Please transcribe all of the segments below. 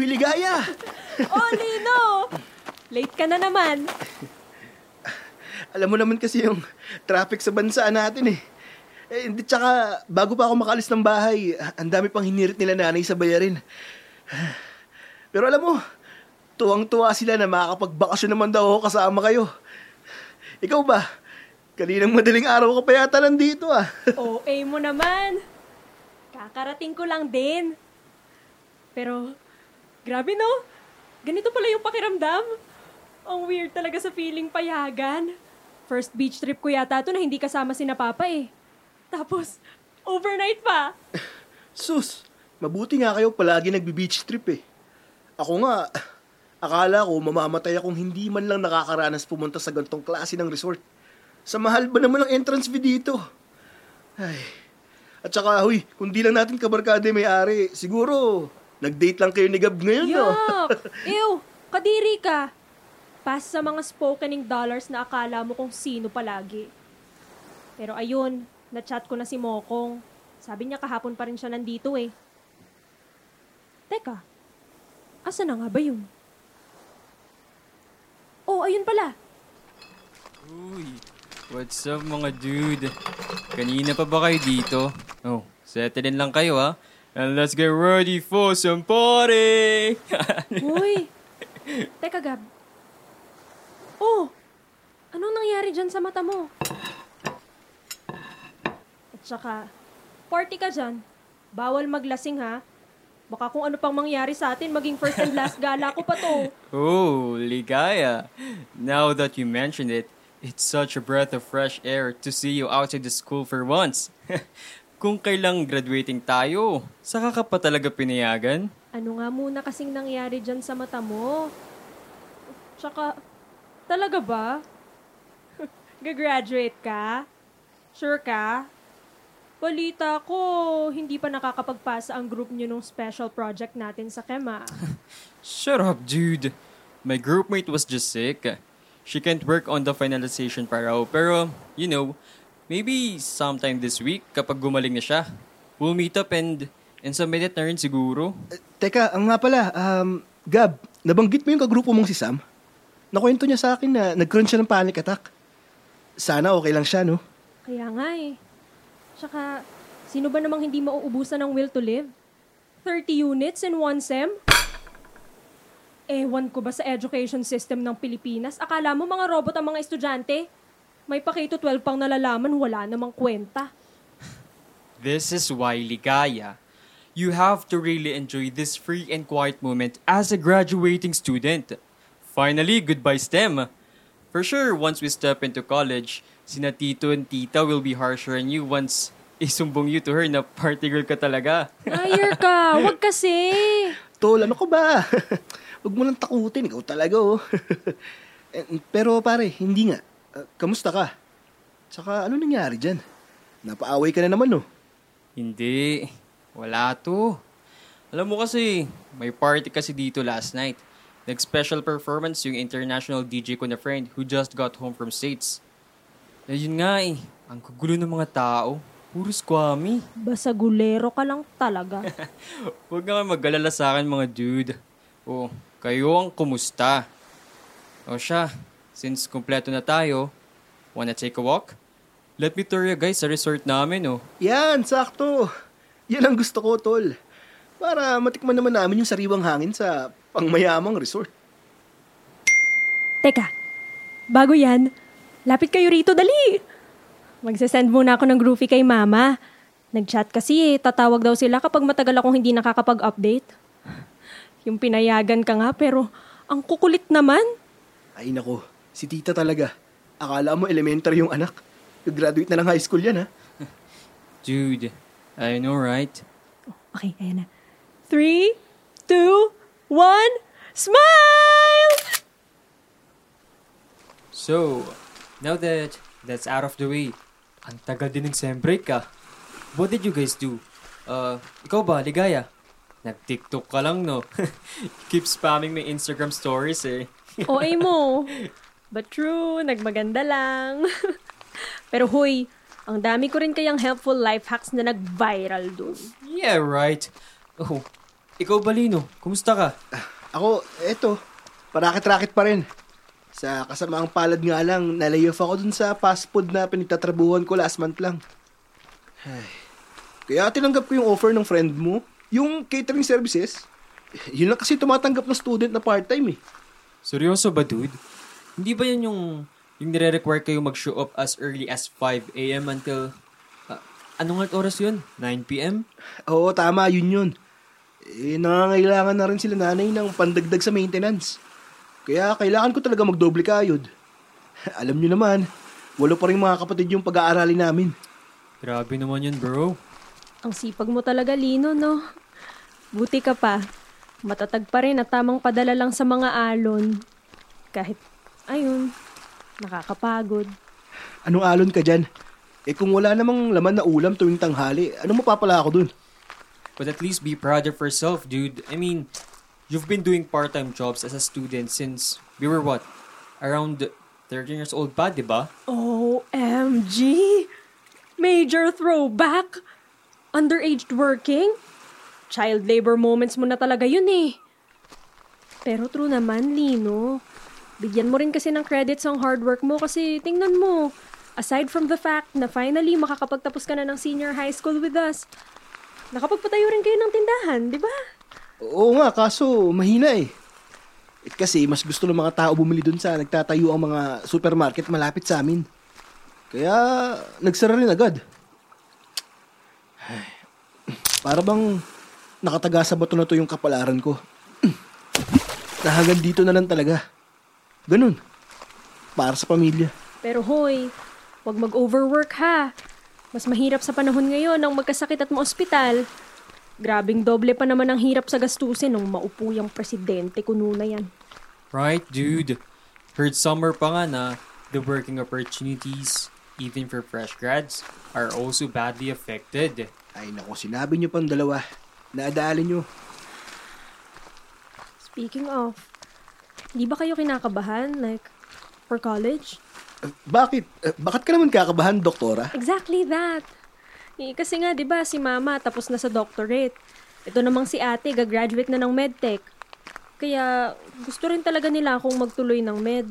Uy, ligaya! oh, Lino! Late ka na naman. Alam mo naman kasi yung traffic sa bansa natin eh. Eh, hindi, tsaka, bago pa ako makalis ng bahay, ang dami pang hinirit nila nanay sa bayarin. Pero alam mo, tuwang-tuwa sila na makakapagbakasyon naman daw ako kasama kayo. Ikaw ba? Kaninang madaling araw ka pa yata nandito ah. OA mo naman. Kakarating ko lang din. Pero, grabe no? Ganito pala yung pakiramdam. Ang weird talaga sa feeling payagan. First beach trip ko yata to na hindi kasama si na Papa eh. Tapos, overnight pa. Sus, mabuti nga kayo palagi nagbi-beach trip eh. Ako nga, akala ko mamamatay akong hindi man lang nakakaranas pumunta sa gantong klase ng resort. Sa mahal ba naman ang entrance fee dito? Ay. At saka, huy, kung di lang natin kabarkade may-ari, siguro, nag-date lang kayo ni Gab ngayon, no? Yuck! Ew! Kadiri ka! Pas sa mga spokening dollars na akala mo kung sino palagi. Pero ayun, na-chat ko na si Mokong. Sabi niya kahapon pa rin siya nandito eh. Teka, asa na nga ba yun? Oh, ayun pala. Uy, what's up mga dude? Kanina pa ba kayo dito? Oh, settle in lang kayo ha. And let's get ready for some party! Uy! Teka, Gab. Oh! Anong nangyari dyan sa mata mo? At saka, party ka dyan. Bawal maglasing ha. Baka kung ano pang mangyari sa atin, maging first and last gala ko pa to. oh, ligaya. Now that you mentioned it, it's such a breath of fresh air to see you outside the school for once. Kung kailang graduating tayo, saka ka pa talaga pinayagan? Ano nga muna kasing nangyari dyan sa mata mo? Tsaka, talaga ba? Gagraduate ka? Sure ka? Balita ko, hindi pa nakakapagpasa ang group niyo nung special project natin sa Kema. Shut up, dude. My groupmate was just sick. She can't work on the finalization pa raw. Pero, you know, maybe sometime this week, kapag gumaling na siya, we'll meet up and, and submit it na rin siguro. Teka, ang nga pala, um, Gab, nabanggit mo yung kagrupo mong si Sam? Nakwento niya sa akin na nagkaroon siya ng panic attack. Sana okay lang siya, no? Kaya nga eh. Tsaka, sino ba namang hindi mauubusan ng will to live? 30 units in one sem? Ewan ko ba sa education system ng Pilipinas? Akala mo mga robot ang mga estudyante? May pa K-12 pang nalalaman, wala namang kwenta. This is why, Ligaya, you have to really enjoy this free and quiet moment as a graduating student. Finally, goodbye STEM. For sure, once we step into college, sina Tito and Tita will be harsher on you once isumbong you to her na party girl ka talaga. Liar ka! Wag kasi! Tol, ano ka ba? Huwag mo nang takutin, ikaw talaga, oh. Eh, Pero pare, hindi nga. Uh, kamusta ka? Tsaka ano nangyari dyan? Napaaway ka na naman, oh. Hindi. Wala to. Alam mo kasi, may party kasi dito last night. Nag-special performance yung international DJ ko na friend who just got home from States. Ayun nga eh, ang kagulo ng mga tao. Puro squammy. Basta gulero ka lang talaga. Huwag nga mag-alala sa akin mga dude. O, kayo ang kumusta? O siya, since kumpleto na tayo, wanna take a walk? Let me tour you guys sa resort namin oh. Yan, sakto. Yan ang gusto ko, tol. Para matikman naman namin yung sariwang hangin sa pangmayamang resort. Teka, bago yan, lapit kayo rito, dali! Magsasend muna ako ng groovy kay mama. Nag-chat kasi eh, tatawag daw sila kapag matagal akong hindi nakakapag-update. Yung pinayagan ka nga pero ang kukulit naman. Ay nako, si tita talaga. Akala mo elementary yung anak. Graduate na lang high school yan, ha? Dude, I know right? Okay, ayan na. Three, two, one, smile! So, now that that's out of the way, ang tagal din ng sem break ka. What did you guys do? Uh, ikaw ba, Ligaya? Nag-TikTok ka lang, no? Keep spamming my Instagram stories, eh. OA mo. But true, nagmaganda lang. Pero huy, ang dami ko rin kayang helpful life hacks na nag-viral dun. Yeah, right. Oh, ikaw Balino, kumusta ka? Ako, eto, parakit-rakit pa rin. Sa kasamaang palad nga lang, nalayoff ako dun sa fast food na pinagtatrabuhan ko last month lang. Ay. Kaya tinanggap ko yung offer ng friend mo, yung catering services. Yun lang kasi tumatanggap ng student na part-time eh. Seryoso ba, dude? Hindi ba yan yung, yung nire-require kayo mag-show up as early as 5 a.m. until... ah, anong oras yun? 9 p.m.? Oo, tama, yun yun. Eh, nangangailangan na rin sila nanay ng pandagdag sa maintenance. Kaya kailangan ko talaga magdoble kayod. Alam nyo naman, walo pa rin mga kapatid yung pag-aaralin namin. Grabe naman yun, bro. Ang sipag mo talaga, Lino, no? Buti ka pa. Matatag pa rin at tamang padala lang sa mga alon. Kahit, ayun, nakakapagod. Anong alon ka dyan? Eh kung wala namang laman na ulam tuwing tanghali, ano mapapala ako dun? But at least be proud of yourself, dude. I mean, you've been doing part-time jobs as a student since we were what? Around 13 years old pa, di ba? OMG! Major throwback! Underaged working? Child labor moments mo na talaga yun eh. Pero true naman, Lino. Bigyan mo rin kasi ng credits ang hard work mo kasi tingnan mo, aside from the fact na finally makakapagtapos ka na ng senior high school with us, nakapagpatayo rin kayo ng tindahan, di ba? Oo nga, kaso mahina eh. Eh, kasi mas gusto ng mga tao bumili dun sa nagtatayo ang mga supermarket malapit sa amin. Kaya nagsara rin agad. Ay, para bang nakataga sa bato na to yung kapalaran ko. Nahagan dito na lang talaga. Ganun. Para sa pamilya. Pero hoy, wag mag-overwork ha. Mas mahirap sa panahon ngayon ang magkasakit at maospital. Grabing doble pa naman ang hirap sa gastusin nung maupo yung presidente kuno na yan. Right, dude. Heard summer pa nga na the working opportunities, even for fresh grads, are also badly affected. Ay nako, sinabi nyo pang dalawa. Naadali nyo. Speaking of, di ba kayo kinakabahan? Like, for college? Bakit? Eh, bakit ka naman kakabahan, doktora? Exactly that. Eh, kasi nga, di ba, si mama tapos na sa doctorate. Ito namang si ate, gagraduate na ng medtech. Kaya, gusto rin talaga nila akong magtuloy ng med.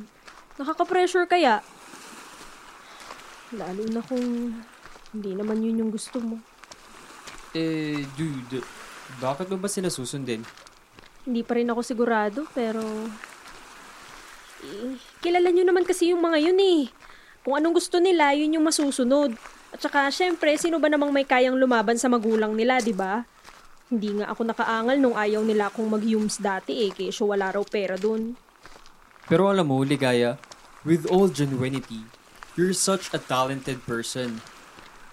Nakaka-pressure kaya. Lalo na kung hindi naman yun yung gusto mo. Eh, dude, bakit mo ba sila susundin? Hindi pa rin ako sigurado, pero... Eh, kilala nyo naman kasi yung mga yun eh. Kung anong gusto nila, yun yung masusunod. At saka, syempre, sino ba namang may kayang lumaban sa magulang nila, di ba? Hindi nga ako nakaangal nung ayaw nila akong mag-yums dati eh, kaya wala raw pera dun. Pero alam mo, Ligaya, with all genuinity, you're such a talented person.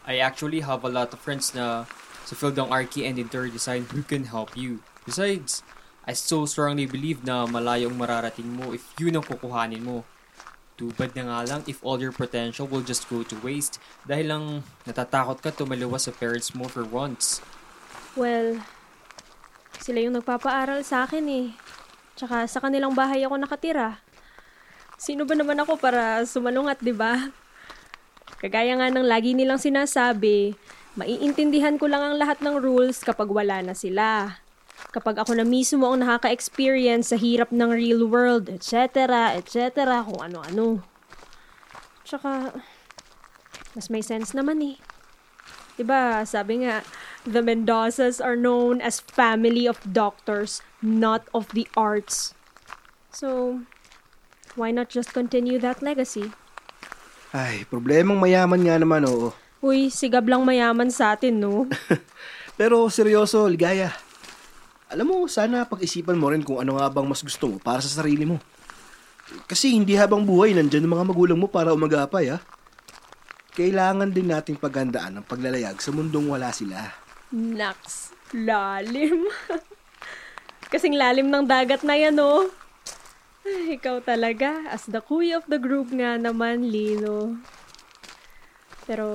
I actually have a lot of friends na sa field ng archi and interior design who can help you. Besides, I so strongly believe na malayong mararating mo if yun ang kukuhanin mo. Tubad na nga lang if all your potential will just go to waste dahil lang natatakot ka tumaliwas sa parents mo for once. Well, sila yung nagpapaaral sa akin eh. Tsaka sa kanilang bahay ako nakatira. Sino ba naman ako para sumalungat, di ba? Kagaya nga ng lagi nilang sinasabi, maiintindihan ko lang ang lahat ng rules kapag wala na sila. Kapag ako na mismo ang nakaka-experience sa hirap ng real world, etc., etc., kung ano-ano. Tsaka, mas may sense naman eh. Diba, sabi nga, the Mendozas are known as family of doctors, not of the arts. So, why not just continue that legacy? Ay, problemang mayaman nga naman, oo. Uy, sigab lang mayaman sa atin, no? Pero seryoso, ligaya. Alam mo, sana pag-isipan mo rin kung ano nga bang mas gusto mo para sa sarili mo. Kasi hindi habang buhay nandyan ang mga magulang mo para umagapay, ha? Kailangan din nating paghandaan ang paglalayag sa mundong wala sila. Naks, lalim. Kasing lalim ng dagat na yan, oh. Ay, ikaw talaga, as the kuya of the group nga naman, Lino. Pero,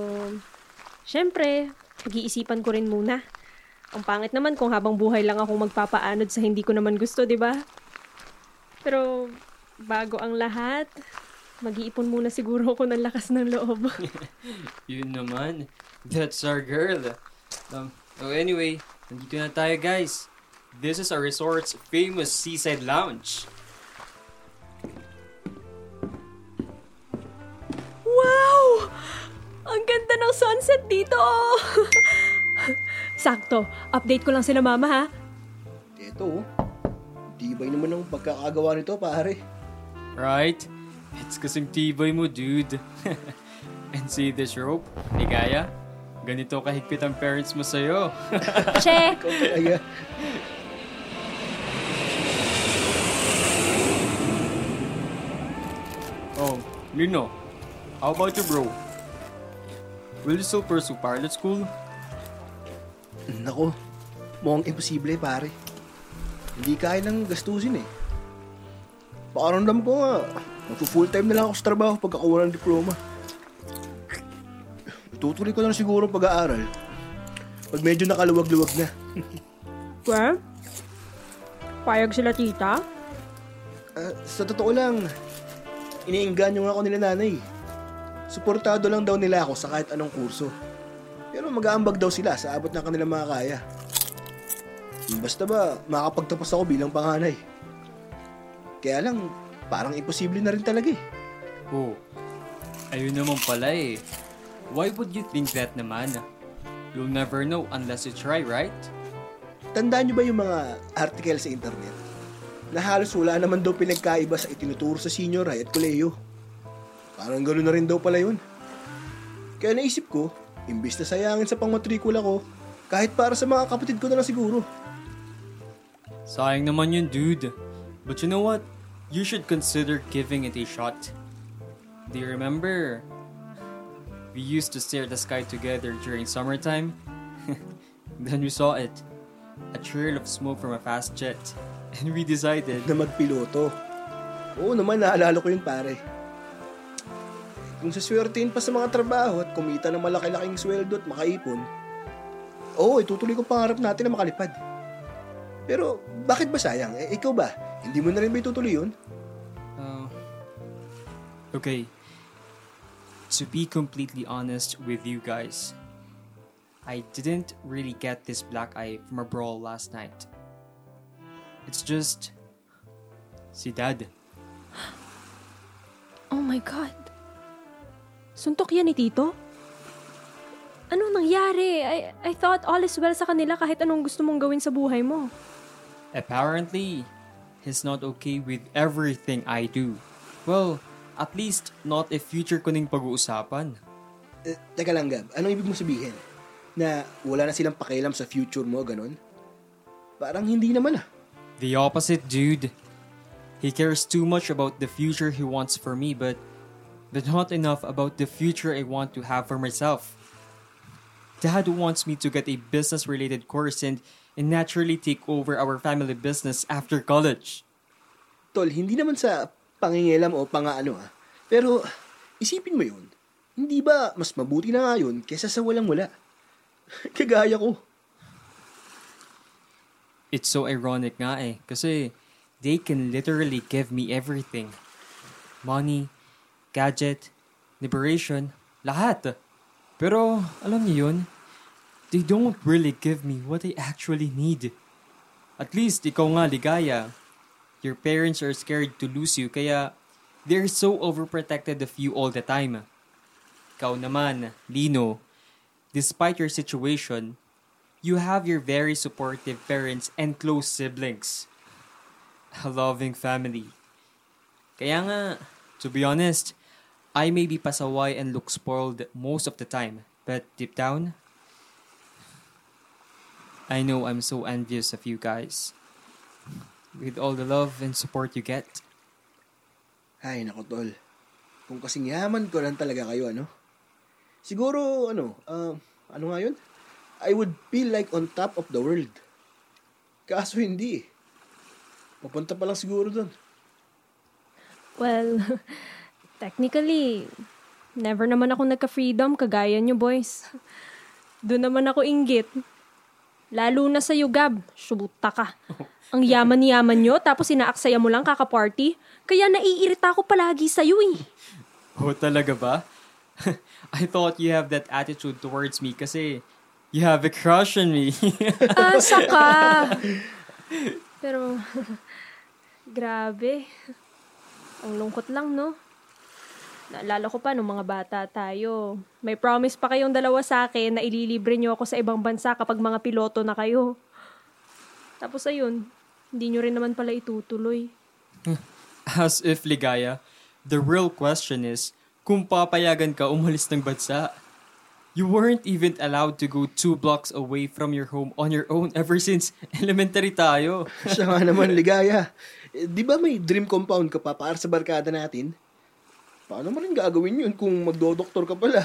syempre, pag-iisipan ko rin muna. Ang pangit naman kung habang buhay lang akong magpapaanod sa hindi ko naman gusto, di ba? Pero, bago ang lahat, mag-iipon muna siguro ako ng lakas ng loob. Yun naman. That's our girl. Um, oh, anyway, nandito na tayo guys. This is our resort's famous seaside lounge. Wow! Ang ganda ng sunset dito! Sakto, update ko lang sila mama ha. Ito, oh. Tibay naman ng pagkakagawa nito, pare. Right? It's kasing tibay mo, dude. And see this rope? Ligaya? Ganito kahigpit ang parents mo sa'yo. Che! Kaya, oh, Lino. How about you, bro? Will you still pursue pilot school? Nako, mukhang imposible, pare. Hindi kaya ng gastusin eh. Pakaramdam ko nga, magpo-full time na lang ako sa trabaho pagkakuha ng diploma. Tutuloy ko lang siguro pag-aaral. Pag medyo nakaluwag-luwag na. Well, payag sila tita? Ah, sa totoo lang, iniinganyo nga ako nila nanay. Suportado lang daw nila ako sa kahit anong kurso. Pero mag-aambag daw sila sa abot ng kanilang mga kaya. Basta ba, makakapagtapos ako bilang panganay. Kaya lang, parang imposible na rin talaga eh. Oh, ayun naman pala eh. Why would you think that naman? You'll never know unless you try, right? Tandaan nyo ba yung mga article sa internet? Na halos wala naman daw pinagkaiba sa itinuturo sa senior high at koleyo. Parang gano'n na rin daw pala yun. Kaya naisip ko, imbis na sayangin sa pangmatrikula ko, kahit para sa mga kapatid ko na lang siguro. Sayang naman yun, dude. But you know what? You should consider giving it a shot. Do you remember? We used to stare at the sky together during summertime. then we saw it. A trail of smoke from a fast jet. And we decided, Na magpiloto. Oo naman, naalala ko yun pare. Kung saswertein pa sa mga trabaho at kumita ng malaki-laking sweldo at makaipon, oo, itutuloy ko pangarap natin na makalipad. Pero, bakit ba sayang? Eh, ikaw ba? Hindi mo na rin ba itutuloy yun? Uh, okay. To be completely honest with you guys, I didn't really get this black eye from a brawl last night. It's just. Si Dad. Oh my God. Suntok yan ni Tito? Ano nangyari? I, I thought all is well sa kanila kahit anong gusto mong gawin sa buhay mo. Apparently, he's not okay with everything I do. Well, at least not if future ko ning pag-uusapan. Eh, teka lang, Gab. Anong ibig mo sabihin? Na wala na silang pakialam sa future mo, ganun? Parang hindi naman ah. The opposite, dude. He cares too much about the future he wants for me, but but not enough about the future I want to have for myself. Dad wants me to get a business related course and, and naturally take over our family business after college. Tol, hindi naman sa pangingilam o pangaano ah. Pero, isipin mo yun. Hindi ba mas mabuti na nga yun kesa sa walang-wala? Kagaya ko. It's so ironic nga eh, kasi they can literally give me everything. Money, gadget, liberation, lahat. Pero, alam niyo yun, they don't really give me what I actually need. At least, ikaw nga ligaya. Your parents are scared to lose you, kaya they're so overprotected of you all the time. Ikaw naman, Lino, despite your situation, you have your very supportive parents and close siblings. A loving family. Kaya nga, to be honest, I may be pasaway and look spoiled most of the time, but deep down, I know I'm so envious of you guys. With all the love and support you get. Ay, nako tol. Kung kasing yaman ko lang talaga kayo, ano? Siguro, ano, ah, ano nga yun? I would feel like on top of the world. Kaso hindi eh. Papunta pa lang siguro doon. Well, technically, never naman ako nagka-freedom kagaya nyo, boys. Doon naman ako inggit. Lalo na sa Gab. Shoota ka. Ang yaman-yaman nyo, tapos inaaksaya mo lang kaka-party. Kaya naiirita ako palagi sa'yo eh. Oh, talaga ba? I thought you have that attitude towards me kasi you have a crush on me. Asa ka? Pero, grabe. Ang lungkot lang, no? Naalala ko pa nung mga bata tayo. May promise pa kayong dalawa sa akin na ililibre niyo ako sa ibang bansa kapag mga piloto na kayo. Tapos ayun, hindi nyo rin naman pala itutuloy. As if, Ligaya, the real question is, kung papayagan ka umalis ng bansa. You weren't even allowed to go two blocks away from your home on your own ever since elementary tayo. Siya nga naman, ligaya. Eh, di ba may dream compound ka pa para sa barkada natin? Paano mo rin gagawin yun kung magdodoktor ka pala?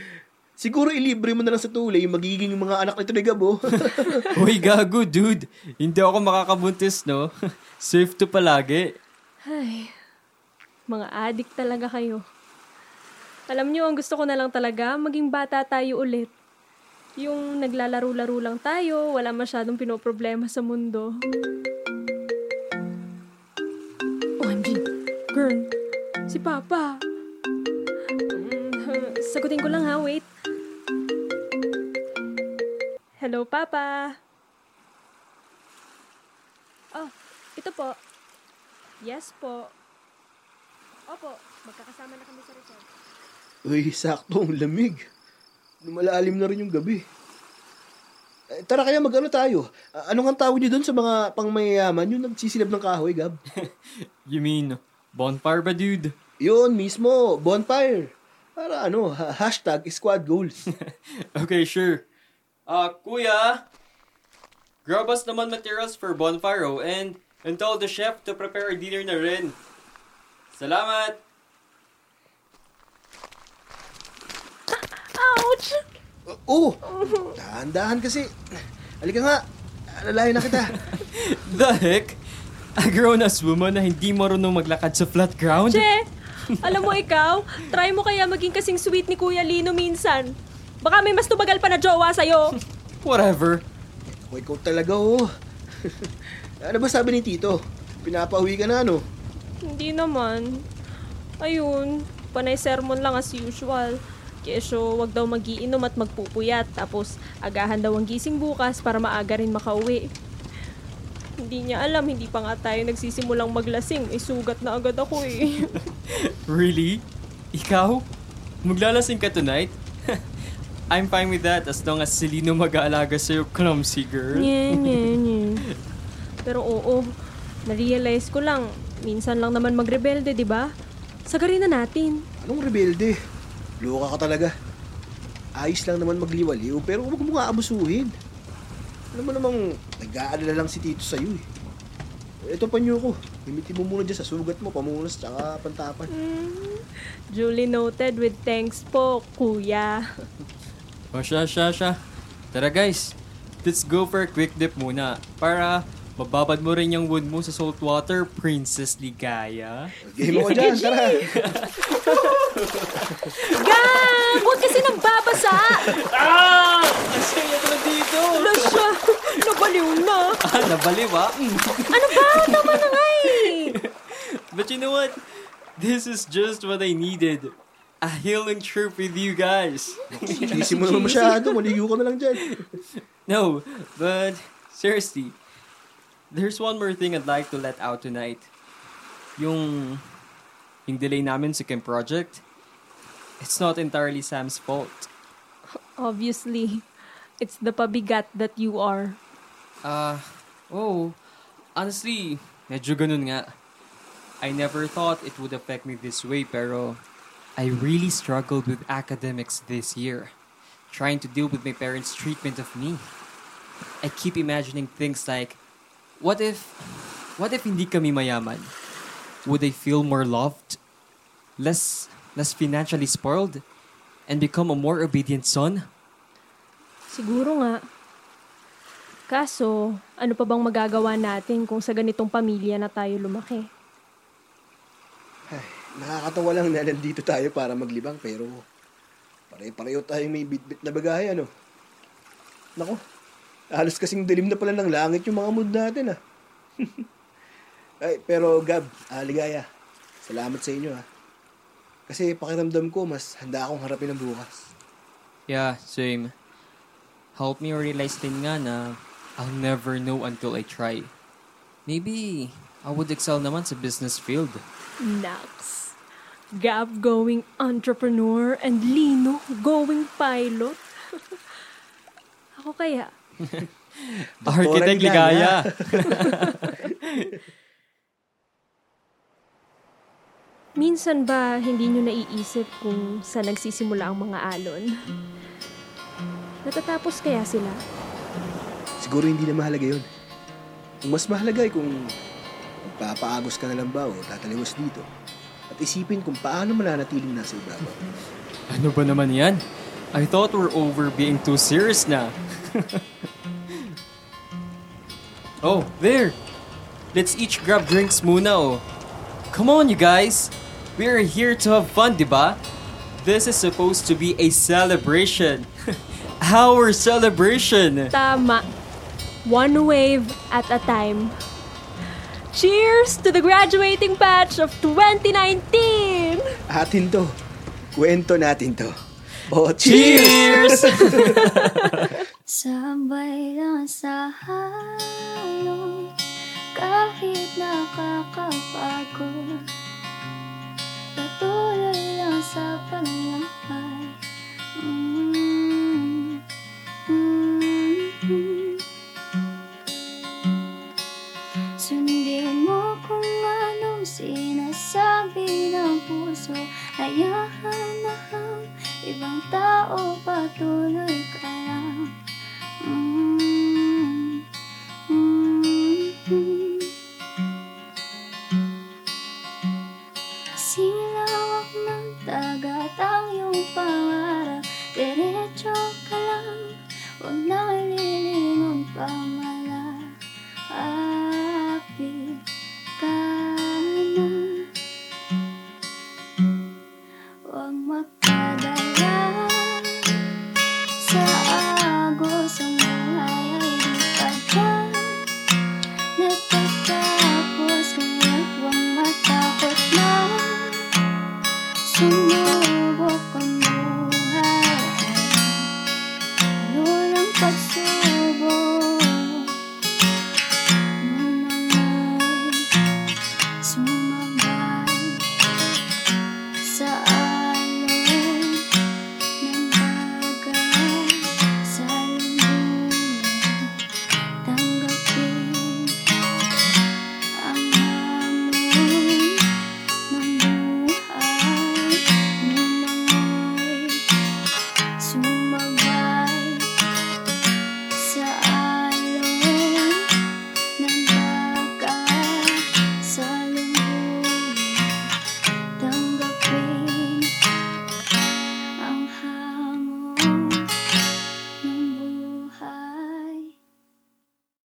Siguro ilibre mo na lang sa tulay yung magiging mga anak nito ni Gabo. Uy, gago, dude. Hindi ako makakabuntis, no? Safe to palagi. Ay, mga adik talaga kayo. Alam nyo, ang gusto ko na lang talaga, maging bata tayo ulit. Yung naglalaro-laro lang tayo, wala masyadong pinoproblema sa mundo. Oh, Angie. Girl, si Papa. Mm, sagutin ko lang ha, wait. Hello, Papa. Oh, ito po. Yes po. Opo, magkakasama na kami sa resort. Uy, sakto, ang lamig. Lumalalim na rin yung gabi. Eh, tara kaya mag-ano tayo? Anong ang tawag niyo doon sa mga pangmayayaman? Yung nagsisilab ng kahoy, Gab? You mean, bonfire ba, dude? Yun, mismo. Bonfire. Para ano, ha- hashtag squad goals. okay, sure. Ah, kuya, grab us naman materials for bonfire, oh, and, and tell the chef to prepare a dinner na rin. Salamat! Ouch! Oo, oh, dahan-dahan kasi. Halika nga, alalayan na kita. The heck? A grown-ass woman na hindi marunong maglakad sa flat ground? Che, alam mo ikaw, try mo kaya maging kasing sweet ni Kuya Lino minsan. Baka may mas tumagal pa na jowa sa'yo. Whatever. O, ikaw talaga, oh. ano ba sabi ni Tito? Pinapauwi ka na, ano? Hindi naman. Ayun, panay sermon lang as usual. Kesyo, wag daw magiinom at magpupuyat. Tapos, agahan daw ang gising bukas para maaga rin makauwi. Hindi niya alam, hindi pa nga tayo nagsisimulang maglasing. Eh, sugat na agad ako eh. Really? Ikaw? Maglalasing ka tonight? I'm fine with that as long as si Lino mag-aalaga sa'yo, clumsy girl. nye, nye, nye. Pero oo, na-realize ko lang, minsan lang naman magrebelde, di ba? Sagarin na natin. Anong rebelde? Luka ka talaga. Ayos lang naman magliwaliw, pero huwag mo nga abusuhin. Alam mo namang, nag-aalala lang si Tito sa'yo eh. Ito pa niyo ko. Gamitin mo muna dyan sa sugat mo, pamunas, tsaka pantapan. Mm, duly noted with thanks po, kuya. O siya, siya, siya. Tara guys, let's go for a quick dip muna para mababad mo rin yung wood mo sa saltwater, Princess Ligaya. Game mo dyan, tara. Gag! Huwag kasi nang babasa! Ah! Ang saya naman dito! Wala siya! Nabaliw na! Ah, nabaliw ah. Ano ba? Tama na nga eh! But you know what? This is just what I needed. A healing trip with you guys. Sisi mo naman masyado, maligo ka na lang dyan. No, but seriously, there's one more thing I'd like to let out tonight. Yung, yung delay namin sa Kim Project, it's not entirely Sam's fault. Obviously, it's the pabigat that you are. Ah, oh, honestly, medyo ganun nga. I never thought it would affect me this way, pero I really struggled with academics this year, trying to deal with my parents' treatment of me. I keep imagining things like, what if, what if hindi kami mayaman? Would I feel more loved, less, less financially spoiled, and become a more obedient son? Siguro nga. Kaso, ano pa bang magagawa natin kung sa ganitong pamilya na tayo lumaki? Nakakatawa lang na nandito tayo para maglibang, pero pare-pareho tayong may bit-bit na bagay, ano? Nako, halos kasing dilim na pala ng langit yung mga mood natin, ah. Ay, pero Gab, ah, ligaya. Salamat sa inyo, ah. Kasi pakiramdam ko, mas handa akong harapin ang bukas. Yeah, same. Help me realize din nga na I'll never know until I try. Maybe I would excel naman sa business field. Nax. Gab going entrepreneur and Lino going pilot. Ako kaya? Architect Ligaya. Ligaya. Minsan ba hindi nyo naiisip kung saan nagsisimula ang mga alon? Natatapos kaya sila? Siguro hindi na mahalaga yun. Ang mas mahalaga ay kung papaagos ka na lang ba o tataliwas dito. At isipin kung paano mananatiling nasa ibabaw. Ano ba naman yan? I thought we're over being too serious na. oh, there! Let's each grab drinks muna oh. Come on, you guys! We are here to have fun, diba? This is supposed to be a celebration. Our celebration! Tama. One wave at a time. Cheers to the graduating batch of 2019! Atin to. Kwento natin to. Oh, Cheers! cheers! Sabay lang sa halong kahit nakakapagod Patuloy lang sa paglampas mm, mm, Sundin mo kung anong sinasabi ng puso. Hayaan na ang ibang tao patuloy dagat ang iyong pangarap